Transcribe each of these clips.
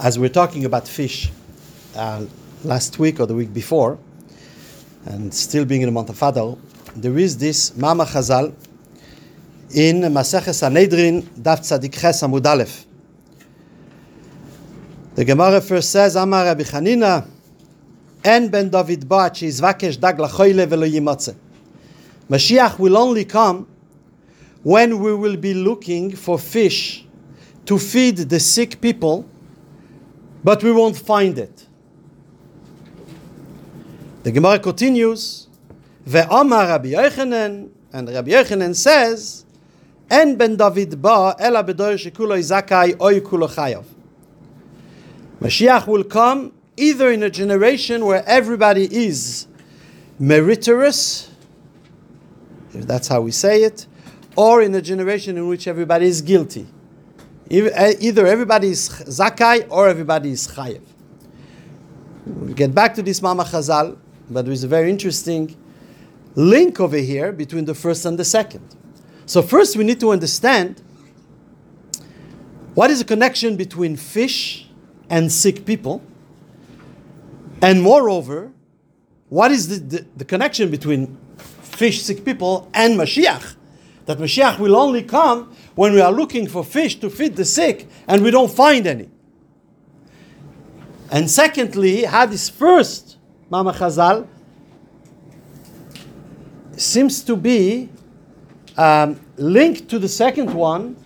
as we're talking about fish uh, last week or the week before, and still being in the month of Adar, there is this Mama Chazal in Maseches Sanhedrin Daf Tzadik Ches Amud Aleph. The Gemara first says, Amar Rabbi Chanina, En ben David Bat sheizvakesh dag lachoyle velo yimotze. Mashiach will only come when we will be looking for fish to feed the sick people, but we won't find it. The Gemara continues, Ve'amar Rabbi Yochanan, and Rabbi Yochanan says, En ben David ba ela shekulo izakai oy kulo chayav. Mashiach will come either in a generation where everybody is meritorious, if that's how we say it, or in a generation in which everybody is guilty. Uh, either everybody is zakai or everybody is chayev. We'll get back to this Mama Chazal, but there is a very interesting link over here between the first and the second. So, first we need to understand what is the connection between fish and sick people, and moreover, what is the, the, the connection between fish, sick people, and Mashiach? That Mashiach will only come when we are looking for fish to feed the sick and we don't find any. And secondly, this first Mama Chazal seems to be um, linked to the second one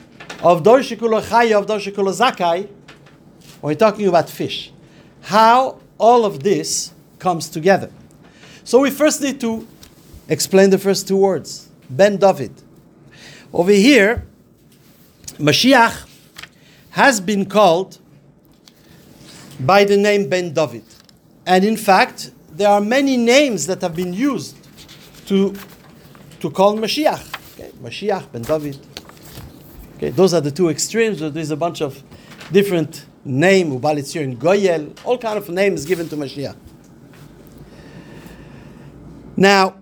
of Dorshikul Chaya, of Dorshikul Zakai, when we're talking about fish. How all of this comes together. So we first need to explain the first two words Ben David. Over here, Mashiach has been called by the name Ben David. And in fact, there are many names that have been used to, to call Mashiach. Okay, Mashiach, Ben David. Okay, those are the two extremes. There's a bunch of different name, Ubalitzir and Goyel, all kind of names given to Mashiach. Now,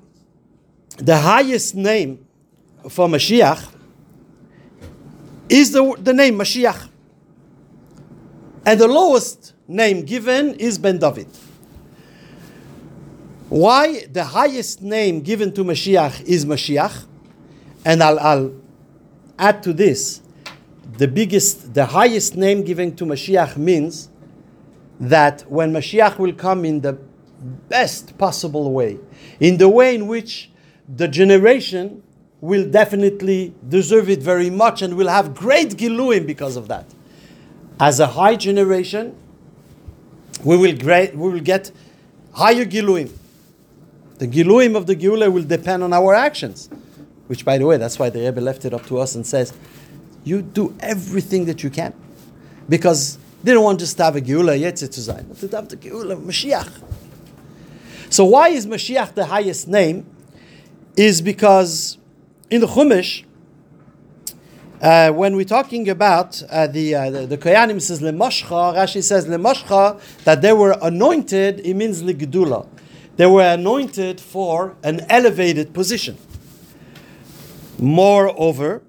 the highest name for Mashiach is the, the name Mashiach. And the lowest name given is Ben David. Why the highest name given to Mashiach is Mashiach? And I'll, I'll add to this the biggest, the highest name given to Mashiach means that when Mashiach will come in the best possible way, in the way in which the generation will definitely deserve it very much and will have great giluim because of that. As a high generation, we will, great, we will get higher giluim. The giluim of the Geula will depend on our actions. Which, by the way, that's why the Rebbe left it up to us and says, you do everything that you can. Because they don't want just to have a Geula Yetzit to sein, but to have the Geula Mashiach. So why is Mashiach the highest name? Is because in the Chumash, uh, when we're talking about uh, the, uh, the the Koyanim says lemoshcha, Rashi says lemoshcha that they were anointed. It means ligdula. They were anointed for an elevated position. Moreover,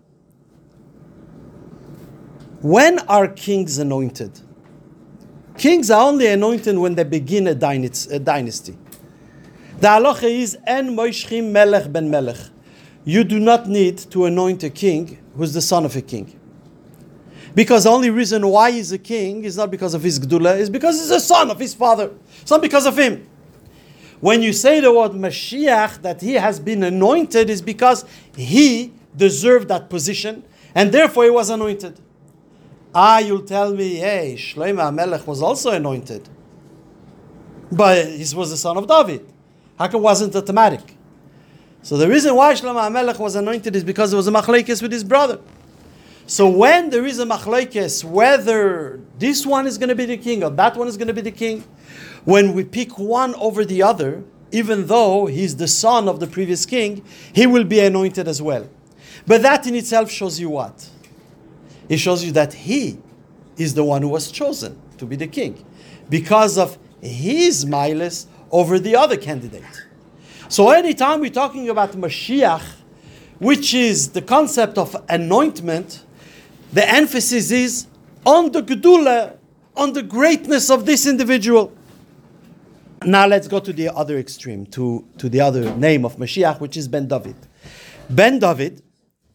when are kings anointed? Kings are only anointed when they begin a, dynasty. The halacha is en moishchim melech ben melech. You do not need to anoint a king who's the son of a king. Because the only reason why he's a king is not because of his gdula, is because he's the son of his father. It's not because of him. When you say the word Mashiach, that he has been anointed, is because he deserved that position, and therefore he was anointed. Ah, you'll tell me, hey, Shlomo Melech was also anointed. But he was the son of David. How come wasn't automatic? So the reason why Shlomo Melech was anointed is because there was a machlekes with his brother. So when there is a machlekes, whether this one is going to be the king or that one is going to be the king, when we pick one over the other, even though he's the son of the previous king, he will be anointed as well. But that in itself shows you what? It shows you that he is the one who was chosen to be the king because of his miles over the other candidate. So anytime we're talking about Mashiach, which is the concept of anointment, the emphasis is on the Gedula, on the greatness of this individual. Now let's go to the other extreme, to, to the other name of Mashiach, which is Ben David. Ben David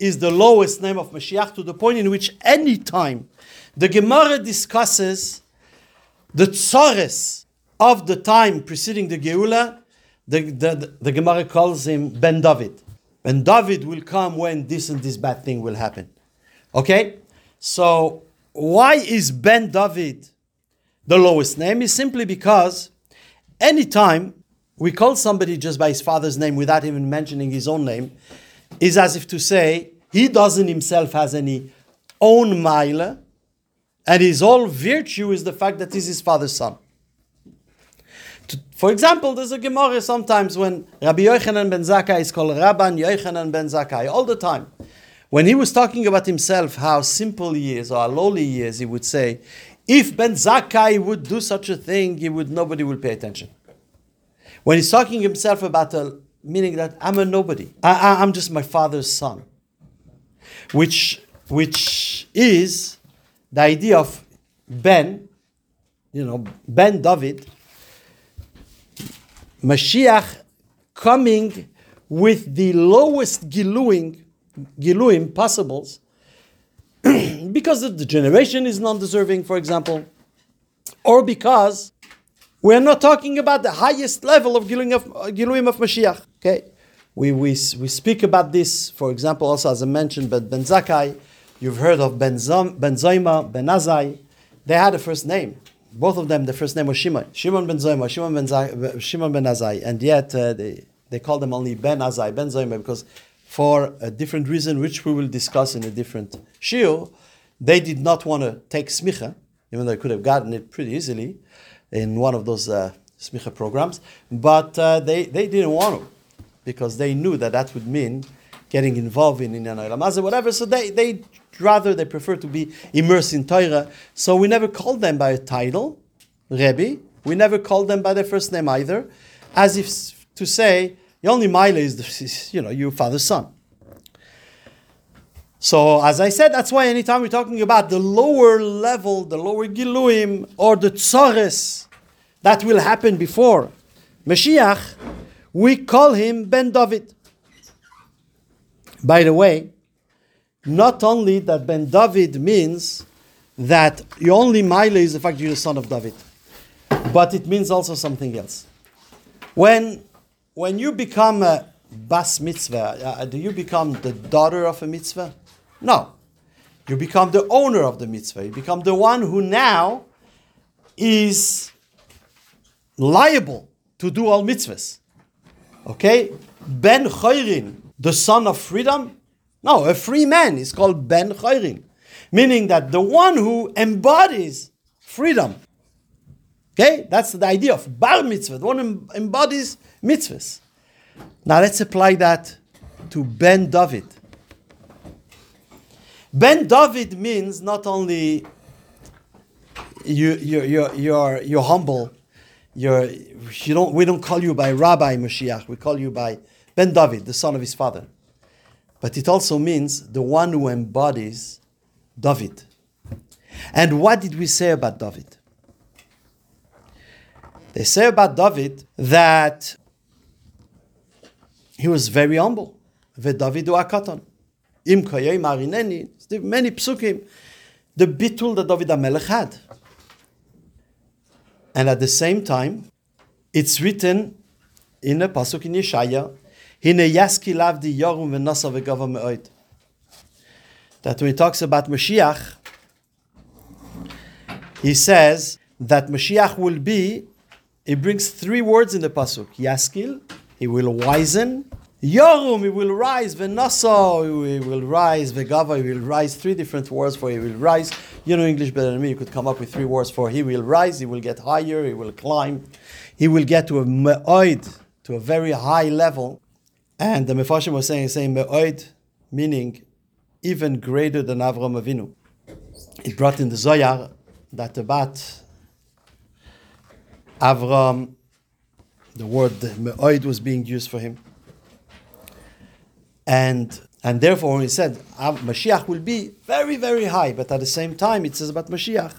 is the lowest name of Mashiach to the point in which any time the Gemara discusses the tsores of the time preceding the Geula, the, the, the Gemara calls him Ben David. Ben David will come when this and this bad thing will happen. Okay? So, why is Ben David the lowest name? Is simply because anytime we call somebody just by his father's name without even mentioning his own name, is as if to say he doesn't himself has any own mile, and his whole virtue is the fact that he's his father's son. For example, there's a Gemara sometimes when Rabbi Yochanan ben Zakkai is called Rabban Yochanan ben Zakkai all the time. When he was talking about himself, how simple he is or how lowly he is, he would say, if Ben Zakkai would do such a thing, he would nobody would pay attention. When he's talking himself about a meaning that I'm a nobody, I, I'm just my father's son, which which is the idea of Ben, you know, Ben David, Mashiach coming with the lowest giluim, giluim possibles, because the generation is non-deserving, for example, or because we're not talking about the highest level of giluim of, giluim of Mashiach. Okay, we, we, we speak about this, for example, also as I mentioned, but Ben Zakkai, you've heard of Ben, Zom, ben Ben Azai. They had a first name. Both of them, the first name was Shimon. Shimon ben Zoima, Shimon ben, Zai, Shimon ben Azai. And yet uh, they, they call them only Ben Azai, Ben Zoima, because for a different reason, which we will discuss in a different shiur, they did not want to take smicha, even though they could have gotten it pretty easily in one of those uh, smicha programs, but uh, they, they didn't want to because they knew that that would mean getting involved in in or whatever. So they, they rather they prefer to be immersed in Torah. So we never called them by a title, Rebbe. We never called them by their first name either, as if to say the only mile is, you know your father's son. So as I said, that's why anytime we're talking about the lower level, the lower giluim or the tsores that will happen before Mashiach, we call him Ben David. By the way, not only that Ben David means that your only mile is the fact you're the son of David, but it means also something else. When, when you become a bas mitzvah, uh, do you become the daughter of a mitzvah? No. You become the owner of the mitzvah. You become the one who now is liable to do all mitzvahs. Okay? Ben Chayrin, the son of freedom? No, a free man is called Ben Chayrin, meaning that the one who embodies freedom. Okay? That's the idea of bar mitzvah, the one who embodies mitzvahs. Now let's apply that to Ben David. Ben David means not only you, you, you're, you're, you're humble, you're, you don't, we don't call you by Rabbi Mashiach, we call you by Ben David, the son of his father. But it also means the one who embodies David. And what did we say about David? They say about David that he was very humble. Davidu akatan. Im marineni. Many psukim. The bitul that David HaMelech had. And at the same time, it's written in a pasuk in Yeshaya, That when he talks about Mashiach, he says that Mashiach will be, he brings three words in the pasuk. Yaskil, he will wisen, Yorum, he will rise. Venaso, he will rise. Vegava, he will rise. Three different words for he will rise. You know English better than me. You could come up with three words for he will rise. He will get higher. He will climb. He will get to a me'oid, to a very high level. And the Mefashim was saying, saying me'oid, meaning even greater than Avram Avinu. It brought in the Zoyar that about Avram, the word me'oid was being used for him. And and therefore he said Mashiach will be very, very high, but at the same time it says about Mashiach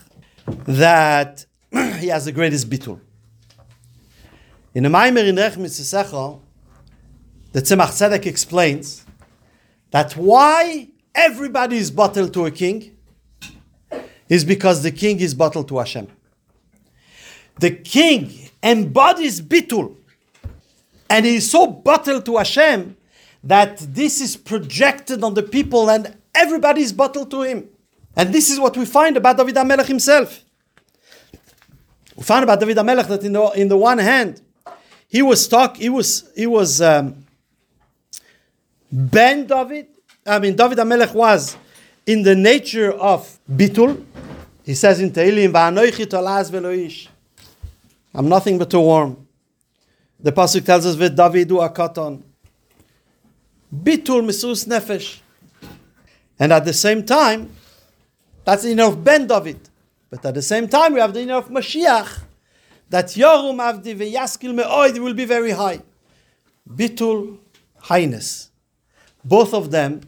that he has the greatest bitul. In a Maimer in Rech Mitzvah, the Tzemach Tzedek explains that why everybody is bottled to a king is because the king is bottled to Hashem. The king embodies bitul, and he is so bottled to Hashem that this is projected on the people, and everybody is bottled to him. And this is what we find about David HaMelech himself. We find about David HaMelech that in the, in the one hand, he was talk, he was he was um, Ben David. I mean, David HaMelech was in the nature of bitul. He says in Tehillim. I'm nothing but a worm. The pasuk tells us, "With Davidu akaton." Bitul misus nefesh. And at the same time, that's the inner of Ben David. But at the same time, we have the inner of Mashiach, that Yorum Avdi ve'yaskil me'oid will be very high. Bitul, highness. Both of them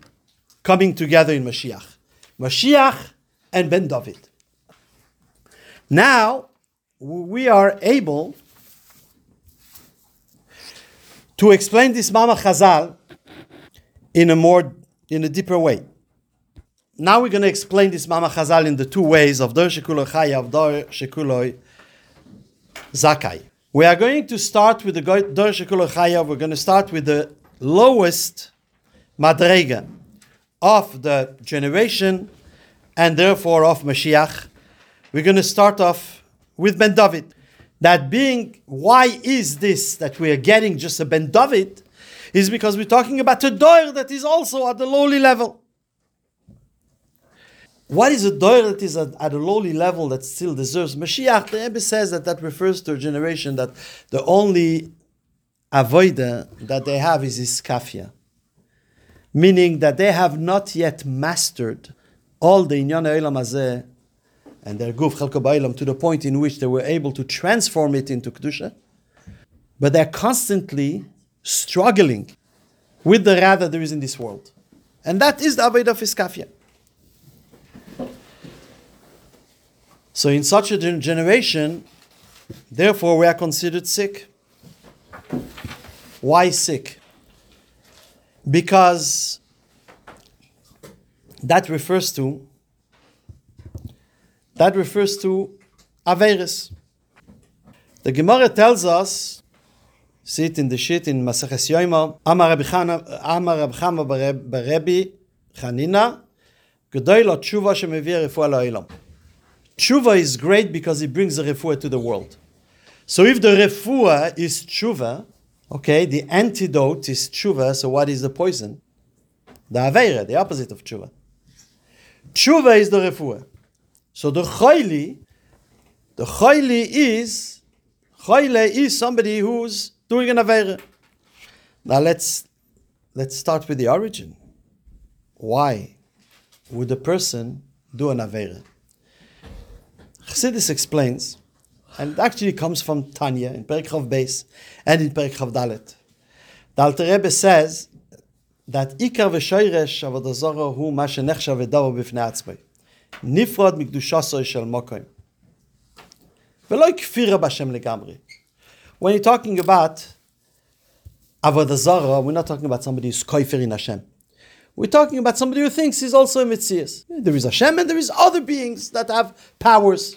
coming together in Mashiach. Mashiach and Ben David. Now, we are able to explain this Mama Chazal in a more, in a deeper way. Now we're going to explain this Mama Chazal in the two ways of Dor Shekuloi Chaya, of Dor Shekuloi Zakai. We are going to start with the Dor Shekuloi Chaya, we're going to start with the lowest Madrega of the generation and therefore of Mashiach. We're going to start off with Ben David. That being, why is this that we are getting just a Ben David? Is because we're talking about a Doir that is also at the lowly level. What is a doer that is at, at, a lowly level that still deserves Mashiach? The Rebbe says that that refers to a generation that the only avoider that they have is iskafia, meaning that they have not yet mastered all the inyan eilam hazeh and their guf chelko to the point in which they were able to transform it into kedusha, but they're constantly struggling with the ra that there is in this world, and that is the avodah of iskafia. So, in such a generation, therefore, we are considered sick. Why sick? Because that refers to that refers to Averis. The Gemara tells us, see it in the shit in Maseches Yoima, Amar Rabbi Chama Barebi Chanina, G'day lo tshuva shemevir refuah la'olam. Tshuva is great because it brings the refuah to the world. So if the refuah is tshuva, okay, the antidote is tshuva, so what is the poison? The aveira, the opposite of tshuva. Tshuva is the refuah. So the chayli, the chayli is, chayle is somebody who's doing an aveira. Now let's, let's start with the origin. Why would a person do an aveira? Chassidus explains, and it actually comes from Tanya in Perik Chav Beis and in Perik Chav Dalet. The Alter Rebbe says that Ikar v'shoyresh avodah zara hu ma shenechshav v'davo b'fnei atzmai. Nifrod mikdushaso shel mokoim. V'lo kfira b'Hashem legamri. When you're talking about avodah zara, we're not talking about somebody who's koifer in Hashem. We're talking about somebody who thinks he's also a Mitzias. There is Hashem and there is other beings that have powers.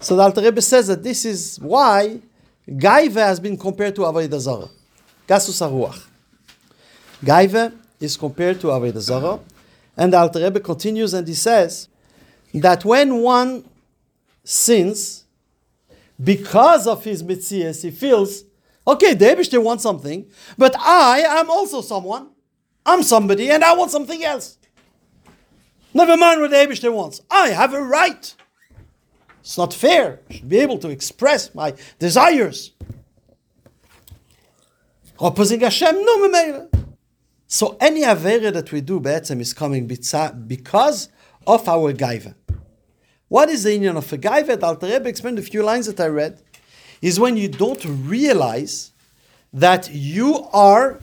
So the Alter Rebbe says that this is why Gaiva has been compared to Avodah Zarah. Gasus Aruach. Gaiva is compared to Avodah Zarah. And the Alter Rebbe continues and he says that when one sins, because of his Mitzias, he feels, okay, the Ebishter wants something, but I am also someone. I'm somebody and I want something else. Never mind what the Abishter wants. I have a right. It's not fair. I should be able to express my desires. Opposing Hashem, no So any avera that we do, Be'etzem, is coming because of our gaiva. What is the union of a gaiva? The Alter Rebbe explained a few lines that I read. Is when you don't realize that you are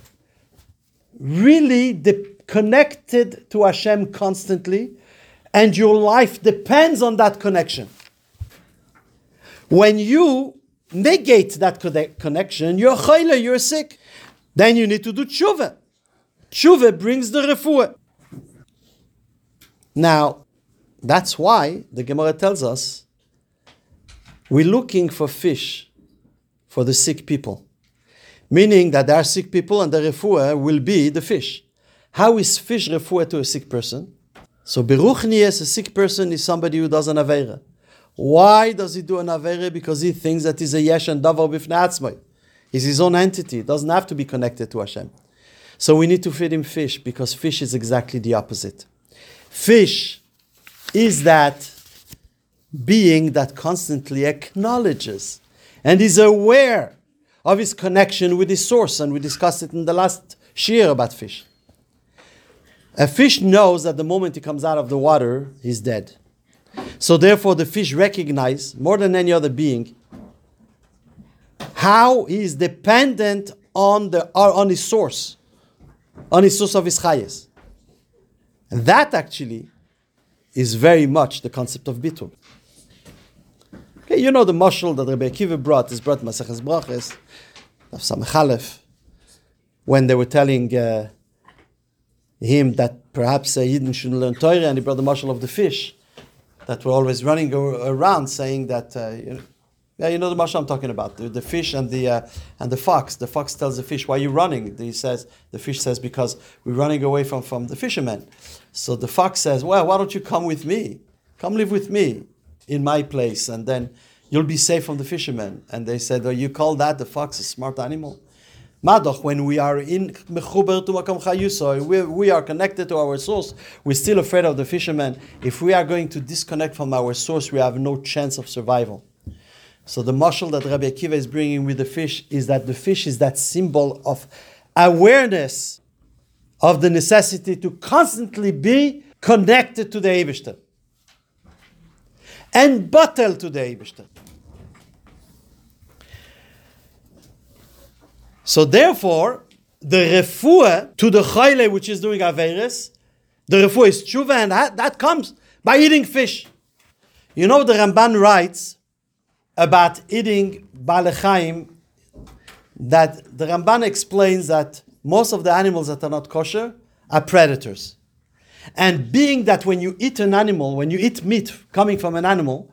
really de- connected to Hashem constantly, and your life depends on that connection. When you negate that conne- connection, you're chayla, you're sick. Then you need to do tshuva. Tshuva brings the refuah. Now, that's why the Gemara tells us we're looking for fish for the sick people. Meaning that there are sick people and the refuah will be the fish. How is fish refuah to a sick person? So Beruchnies, a sick person, is somebody who does an Avera. Why does he do an Avera? Because he thinks that he's a Yesh and Davar Bifnei He's his own entity. It doesn't have to be connected to Hashem. So we need to feed him fish because fish is exactly the opposite. Fish is that being that constantly acknowledges and is aware of his connection with his source. And we discussed it in the last shir about fish. A fish knows that the moment he comes out of the water, he's dead. So therefore, the fish recognize more than any other being how he is dependent on the on his source, on his source of his chayes. And that actually is very much the concept of bitul. Okay, you know the mashal that Rabbi Akiva brought is brought Maseches Braches of Samechalef when they were telling uh, him that perhaps a Yidden shouldn't learn Torah, and he brought the mashal of the fish that were always running around saying that. Uh, you know, yeah, you know the mashal I'm talking about, the, the fish and the uh, and the fox. The fox tells the fish, "Why are you running?" He says, the fish says, "Because we're running away from from the fishermen." So the fox says, "Well, why don't you come with me? Come live with me in my place, and then you'll be safe from the fishermen." And they said, "Oh, you call that the fox a smart animal?" Madoch, when we are in Mechuber to we, are connected to our source, we're still afraid of the fishermen. If we are going to disconnect from our source, we have no chance of survival. So the mashal that Rabbi Akiva is bringing with the fish is that the fish is that symbol of awareness of the necessity to constantly be connected to the Eivishter and battle to the Eivishter. So therefore, the refuah to the chayle which is doing averis, the refuah is tshuva, and that, that comes by eating fish. You know the Ramban writes about eating balechaim that the Ramban explains that most of the animals that are not kosher are predators. And being that when you eat an animal, when you eat meat coming from an animal,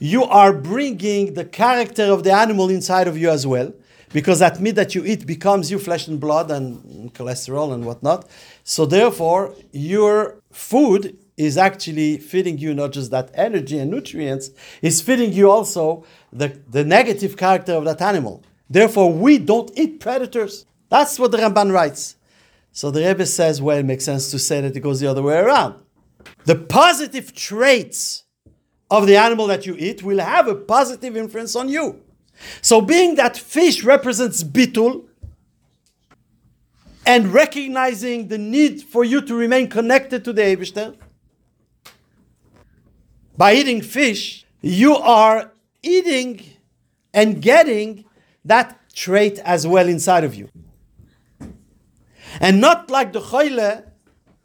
you are bringing the character of the animal inside of you as well because that meat that you eat becomes you flesh and blood and cholesterol and whatnot. So therefore, your food is actually feeding you not just that energy and nutrients, it's feeding you also the, the negative character of that animal. Therefore, we don't eat predators. That's what the Ramban writes. So the Rebbe says, well, it makes sense to say that it goes the other way around. The positive traits of the animal that you eat will have a positive influence on you. So, being that fish represents bitul, and recognizing the need for you to remain connected to the Eibishter, by eating fish, you are eating and getting that trait as well inside of you. And not like the Choyle,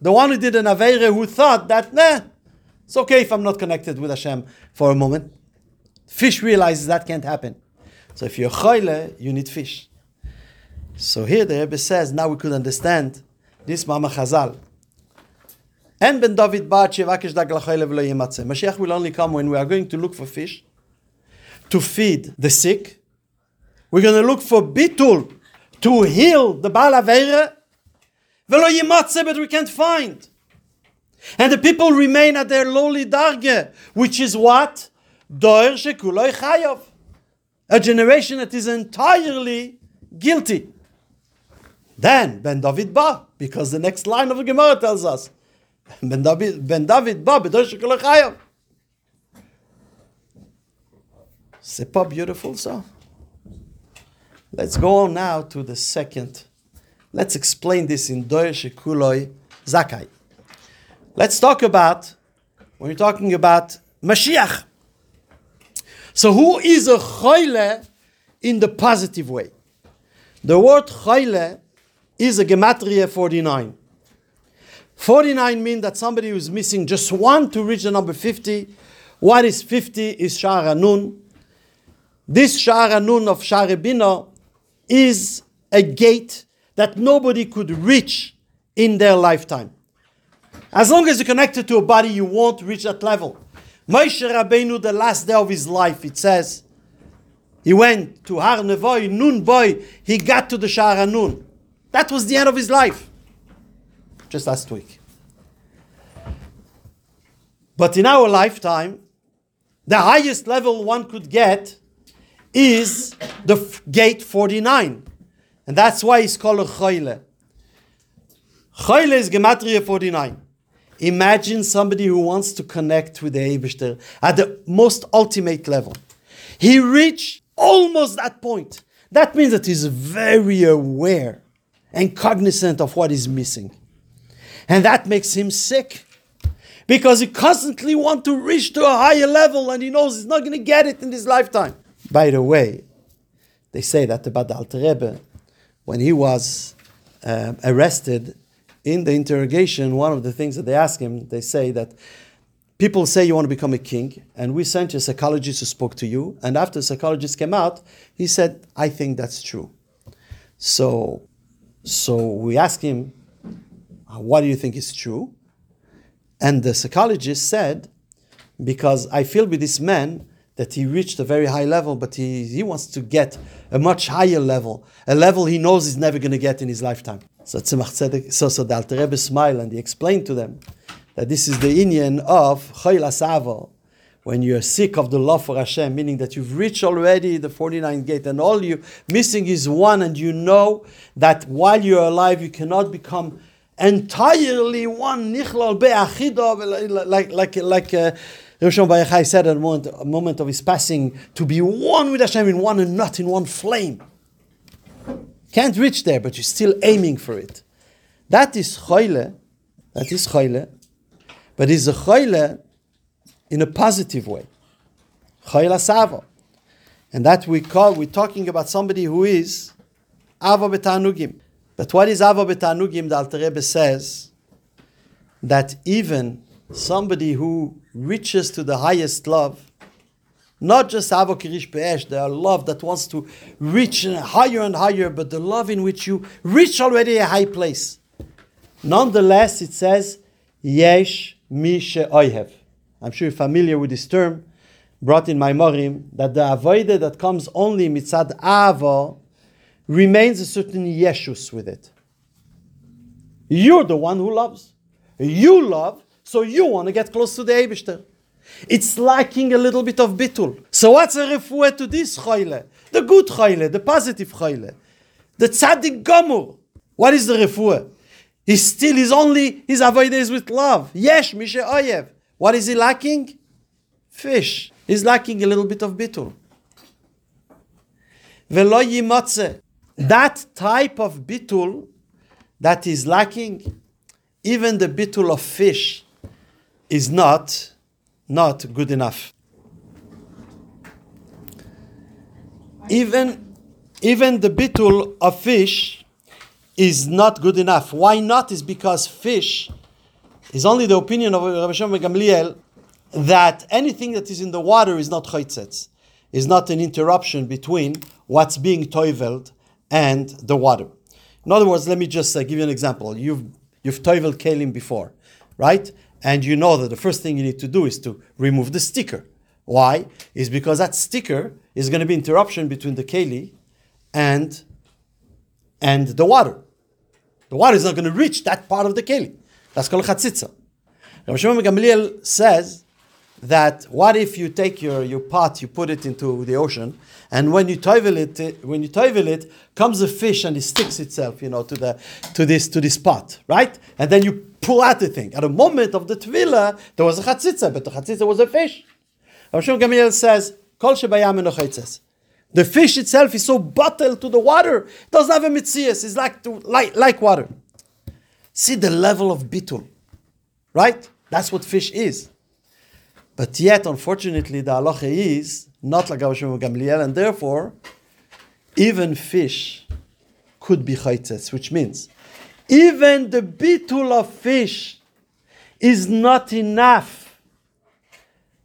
the one who did an Aveire who thought that, nah, it's okay if I'm not connected with Hashem for a moment. Fish realizes that can't happen. So if you're choyle, you need fish. So here the Rebbe says, now we could understand this Mama Chazal. And Ben David ba shevakesh dag lachoyle v'lo. Mashiach will only come when we are going to look for fish to feed the sick. We're going to look for bitul to heal the Baal Aveire. V'lo yimatze, but we can't find. And the people remain at their lowly darge, which is what? Doer shekuloi chayov a generation that is entirely guilty. Then Ben David ba, because the next line of the Gemara tells us, Ben David Ben David ba b'dosh C'est pas beautiful, so? Let's go on now to the second. Let's explain this in Doyer Shekuloi Zakai. Let's talk about, when we're talking about Mashiach, so who is a choyle in the positive way? The word choyle is a gematria 49. 49 means that somebody who's missing just one to reach the number 50. What is 50 is Sha'ar Nun. This Sha'ar Nun of Sha'ar Bina is a gate that nobody could reach in their lifetime. As long as you're connected to a body, you won't reach that level. Moshe Rabbeinu, the last day of his life, it says, he went to Har Nevoy, Nun Boy, he got to the Sha'ar Nun. That was the end of his life. Just last week. But in our lifetime, the highest level one could get is the f- gate 49. And that's why it's called a Choyle. Choyle is Gematria 49. Imagine somebody who wants to connect with the Eibishter at the most ultimate level. He reached almost that point. That means that he's very aware and cognizant of what is missing. And that makes him sick because he constantly wants to reach to a higher level and he knows he's not going to get it in his lifetime. By the way, they say that about the Alter Rebbe, when he was uh, arrested in the interrogation, one of the things that they ask him, they say that people say you want to become a king, and we sent a psychologist who spoke to you, and after the psychologist came out, he said, I think that's true. So, so we asked him, uh, what do you think is true? And the psychologist said, because I feel with this man that he reached a very high level, but he, he wants to get a much higher level, a level he knows he's never going to get in his lifetime. So Tzemach Tzedek, so, so the Alter Rebbe smiled and he explained to them that this is the Inyan of Chayla Asavo, when you're sick of the love for Hashem, meaning that you've reached already the 49th gate and all you're missing is one, and you know that while you're alive, you cannot become entirely one, like, like, like uh, Rosh Bayachai said at a moment, a moment of his passing, to be one with Hashem in one and not in one flame. Can't reach there, but you're still aiming for it. That is choyle, that is choyle, but it's a choyle in a positive way. Choyle sava. And that we call, we're talking about somebody who is ava betanugim. But what is ava betanugim? The Alter Rebbe says that even somebody who reaches to the highest love, not just Avo Kirish Be'esh, the love that wants to reach higher and higher, but the love in which you reach already a high place. Nonetheless, it says, Yesh Mi She'oyhev. I'm sure you're familiar with this term, brought in Maimorim, that the avoide that comes only mitzad Avo remains a certain Yeshus with it. You're the one who loves. You love, so you want to get close to the Eibishter. It's lacking a little bit of bitul. So what's a refuah to this choyle? The good choyle, the positive choyle. The tzaddik gomur. What is the refuah? He still is only, his avodah is with love. Yesh, mishe oyev. What is he lacking? Fish. He's lacking a little bit of bitul. Velo yimotze. That type of bitul that is lacking, even the bitul of fish is not not good enough. Even, even the bitul of fish is not good enough. Why not? Is because fish is only the opinion of Rabbi Shimon Gamliel that anything that is in the water is not chaytzetz, is not an interruption between what's being toiveld and the water. In other words, let me just uh, give you an example. You've you've toiveld kalim before, right? And you know that the first thing you need to do is to remove the sticker. Why? Is because that sticker is going to be interruption between the keli and and the water. The water is not going to reach that part of the keli. That's called chatzitza. Rabbi Shimon Gamliel says that what if you take your, your pot, you put it into the ocean, and when you toivel it, when you toivel it, comes a fish and it sticks itself, you know, to the to this to this pot, right? And then you pull out the thing. At the moment of the tvila, there was a chatzitza, but the chatzitza was a fish. Rav Shimon Gamliel says, "Kol The fish itself is so bottled to the water; it doesn't have a mitzias. It's like to, like like water. See the level of bitul, right? That's what fish is. But yet, unfortunately, the halacha is not like Rav Shimon Gamliel, and therefore, even fish could be chaytzes, which means Even the bitul of fish is not enough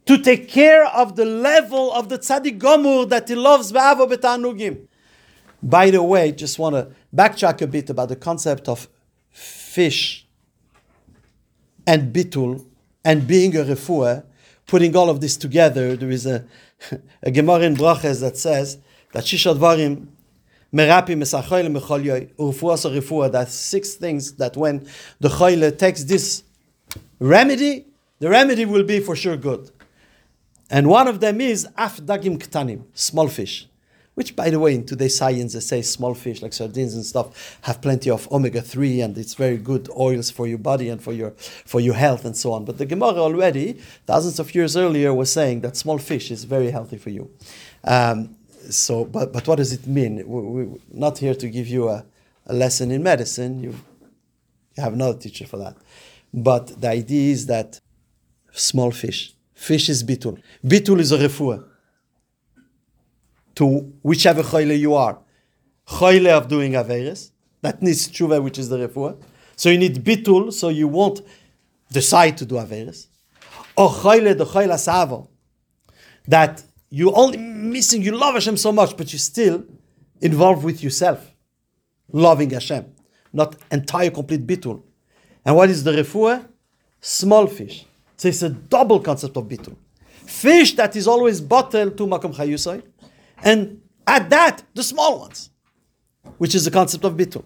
to take care of the level of the tzaddik gomur that he loves be'avo betanugim. By the way, just want to backtrack a bit about the concept of fish and bitul and being a refuah, putting all of this together. There is a, a Gemara in Brachas that says that Shisha Dvarim merapi mesachoyle mecholyoy urefuas refuah. That's six things that when the choyle takes this remedy, the remedy will be for sure good. And one of them is af dagim ktanim, small fish. Which, by the way, in today's science, they say small fish like sardines and stuff have plenty of omega three, and it's very good oils for your body and for your for your health and so on. But the Gemara already thousands of years earlier was saying that small fish is very healthy for you. Um, so, but but what does it mean? We, are not here to give you a, a lesson in medicine. You, you have another teacher for that. But the idea is that small fish, fish is bitul. Bitul is a refuah to whichever choyle you are. Choyle of doing Averis, that needs tshuva, which is the refuah. So you need bitul, so you won't decide to do Averis. Or choyle, the choyle savo, that you only missing, you love Hashem so much, but you're still involved with yourself, loving Hashem, not entire complete bitul. And what is the refuah? Small fish. So it's a double concept of bitul. Fish that is always bottled to makom chayusay, and add that, the small ones, which is the concept of bitul.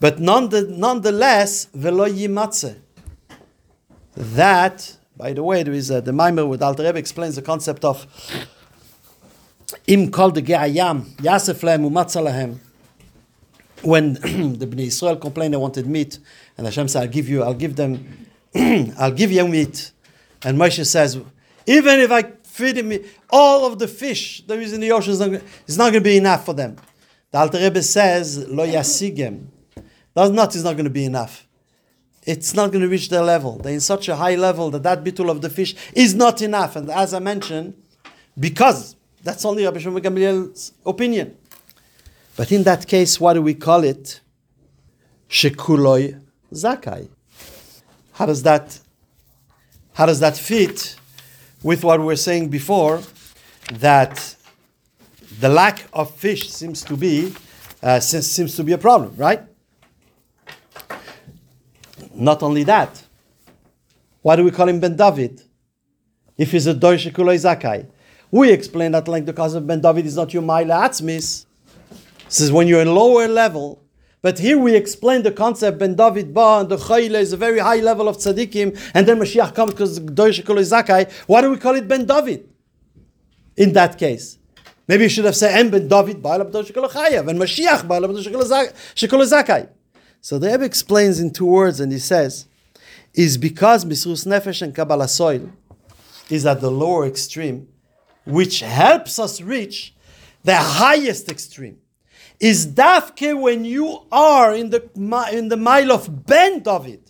But nonetheless, velo yimatze. That, by the way, there is a, the Maimer with Alter Rebbe explains the concept of im kol de ge'ayam, yasef lehem umatzalahem. When the Bnei Israel complained they wanted meat, and Hashem said, I'll give you, I'll give them, I'll give you meat. And Moshe says, even if I me. All of the fish there is in the ocean is not, is not going to be enough for them. The Alter Rebbe says, Lo yasigem. That's not, is not going to be enough. It's not going to reach their level. They're in such a high level that that bitul of the fish is not enough. And as I mentioned, because that's only Rabbi Shimon Gamliel's opinion. But in that case, what do we call it? Shekuloi zakai. How does that how does that fit with what we were saying before, that the lack of fish seems to be uh, seems to be a problem, right? Not only that, why do we call him Ben David? If he's a Doish Zakai. We explain that like the cause of Ben David is not your Maila Atzmis. This is when you're in lower level, but here we explain the concept Ben David Ba and the Chayle is a very high level of tzaddikim, and then Mashiach comes because Doish Zakai. Why do we call it Ben David? In that case, maybe you should have said En Ben David Ba Doish Chayav and Mashiach Ba Doish Zakai. So the Rebbe explains in two words, and he says, is because Misrus Nefesh and Kabbalah soil is at the lower extreme, which helps us reach the highest extreme is dafke when you are in the in the mile of Ben David,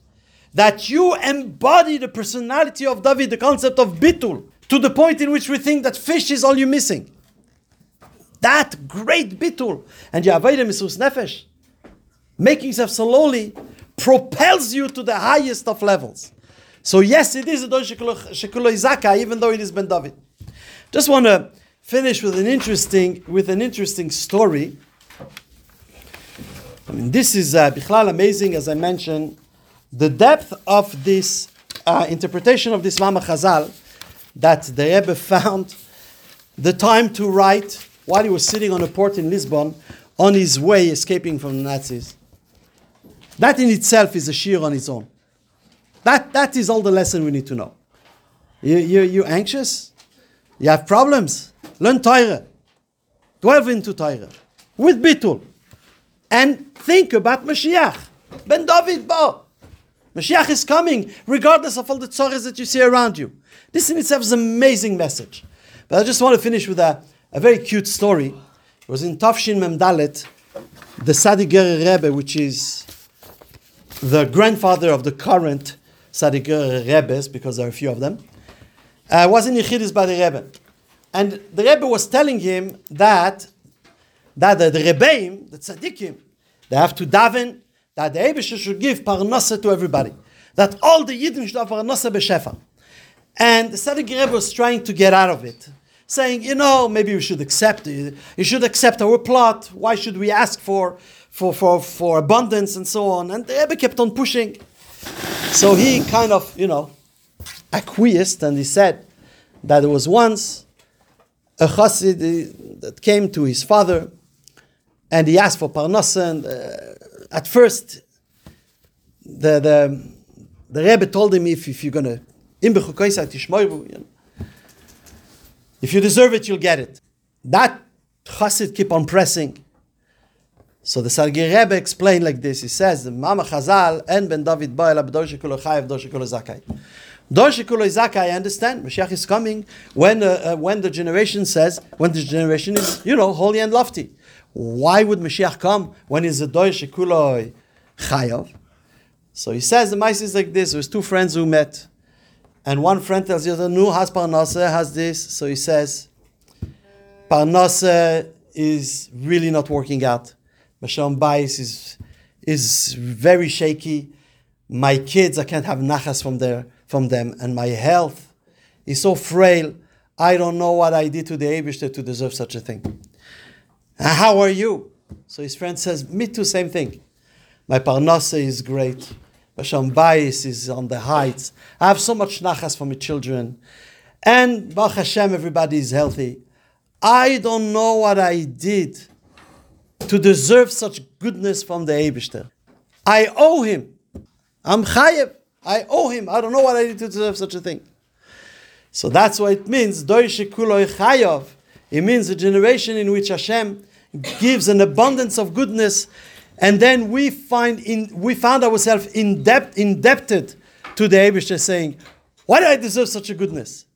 that you embody the personality of David, the concept of bitul, to the point in which we think that fish is all you're missing. That great bitul, and avoid misus nefesh, making yourself slowly propels you to the highest of levels. So yes, it is a don shekulo even though it is Ben David. Just want to finish with an interesting with an interesting story I mean, this is uh, bichlal amazing, as I mentioned, the depth of this uh, interpretation of this Mama Chazal that the Rebbe found the time to write while he was sitting on a port in Lisbon on his way escaping from the Nazis. That in itself is a sheer on its own. That, that is all the lesson we need to know. You, you, you anxious? You have problems? Learn Torah. Delve into Torah. With Bitul and think about Mashiach. Ben David Ba. Mashiach is coming, regardless of all the tzores that you see around you. This in itself is an amazing message. But I just want to finish with a, a very cute story. It was in Tafshin Memdalet, the Sadiger Rebbe, which is the grandfather of the current Sadiger Rebbes, because there are a few of them, uh, was in Yechidus by the Rebbe. And the Rebbe was telling him that that the, the Rebbeim, the tzaddikim, they have to daven, that the Abisha should give parnasa to everybody. That all the Yidden should have parnasa b'shefa. And the Tzaddik Rebbe was trying to get out of it, saying, you know, maybe we should accept it. You should accept our plot. Why should we ask for, for, for, for abundance and so on? And the Rebbe kept on pushing. So he kind of, you know, acquiesced and he said that there was once a chassid that came to his father and he asked for parnasa. And uh, at first, the, the, the Rebbe told him if, if you're to if you deserve it, you'll get it. That chassid keep on pressing. So the Sargi Rebbe explained like this. He says, the Maamar Chazal and Ben David Ba'el Abdor Shekulo Chayev Dor Shekulo Zakai. Dor Shekulo Zakai, I understand. Mashiach is coming when, uh, uh, when the generation says, when the generation is, you know, holy and lofty. Why would Mashiach come when he's a Dor Shekulo Chayev? So he says the mice is like this. There's two friends who met. And one friend tells the other, "No, has parnasa, has this." So he says, "Parnasa is really not working out. Masham Bais is is very shaky. My kids, I can't have nachas from there from them, and my health is so frail. I don't know what I did to the Eibishter to deserve such a thing. Uh, how are you?" So his friend says, "Me too, same thing. My parnasa is great." Basham Bais is on the heights. I have so much nachas for my children. And Baruch Hashem, everybody is healthy. I don't know what I did to deserve such goodness from the Eibishter. I owe him. I'm chayev. I owe him. I don't know what I did to deserve such a thing. So that's what it means. chayav. It means a generation in which Hashem gives an abundance of goodness and then we find in we found ourselves in debt, indebted to the Eibishter saying, Why do I deserve such a goodness?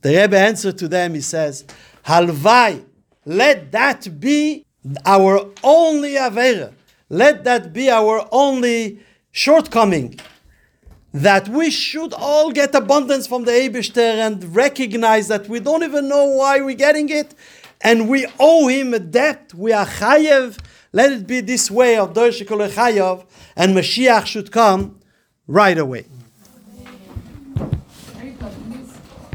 The Rebbe answered to them, he says, Halvai, let that be our only Avera. Let that be our only shortcoming. That we should all get abundance from the Eibishter and recognize that we don't even know why we're getting it, and we owe him a debt. We are chayev let it be this way of Dor Shekulo Chayav, and Mashiach should come right away.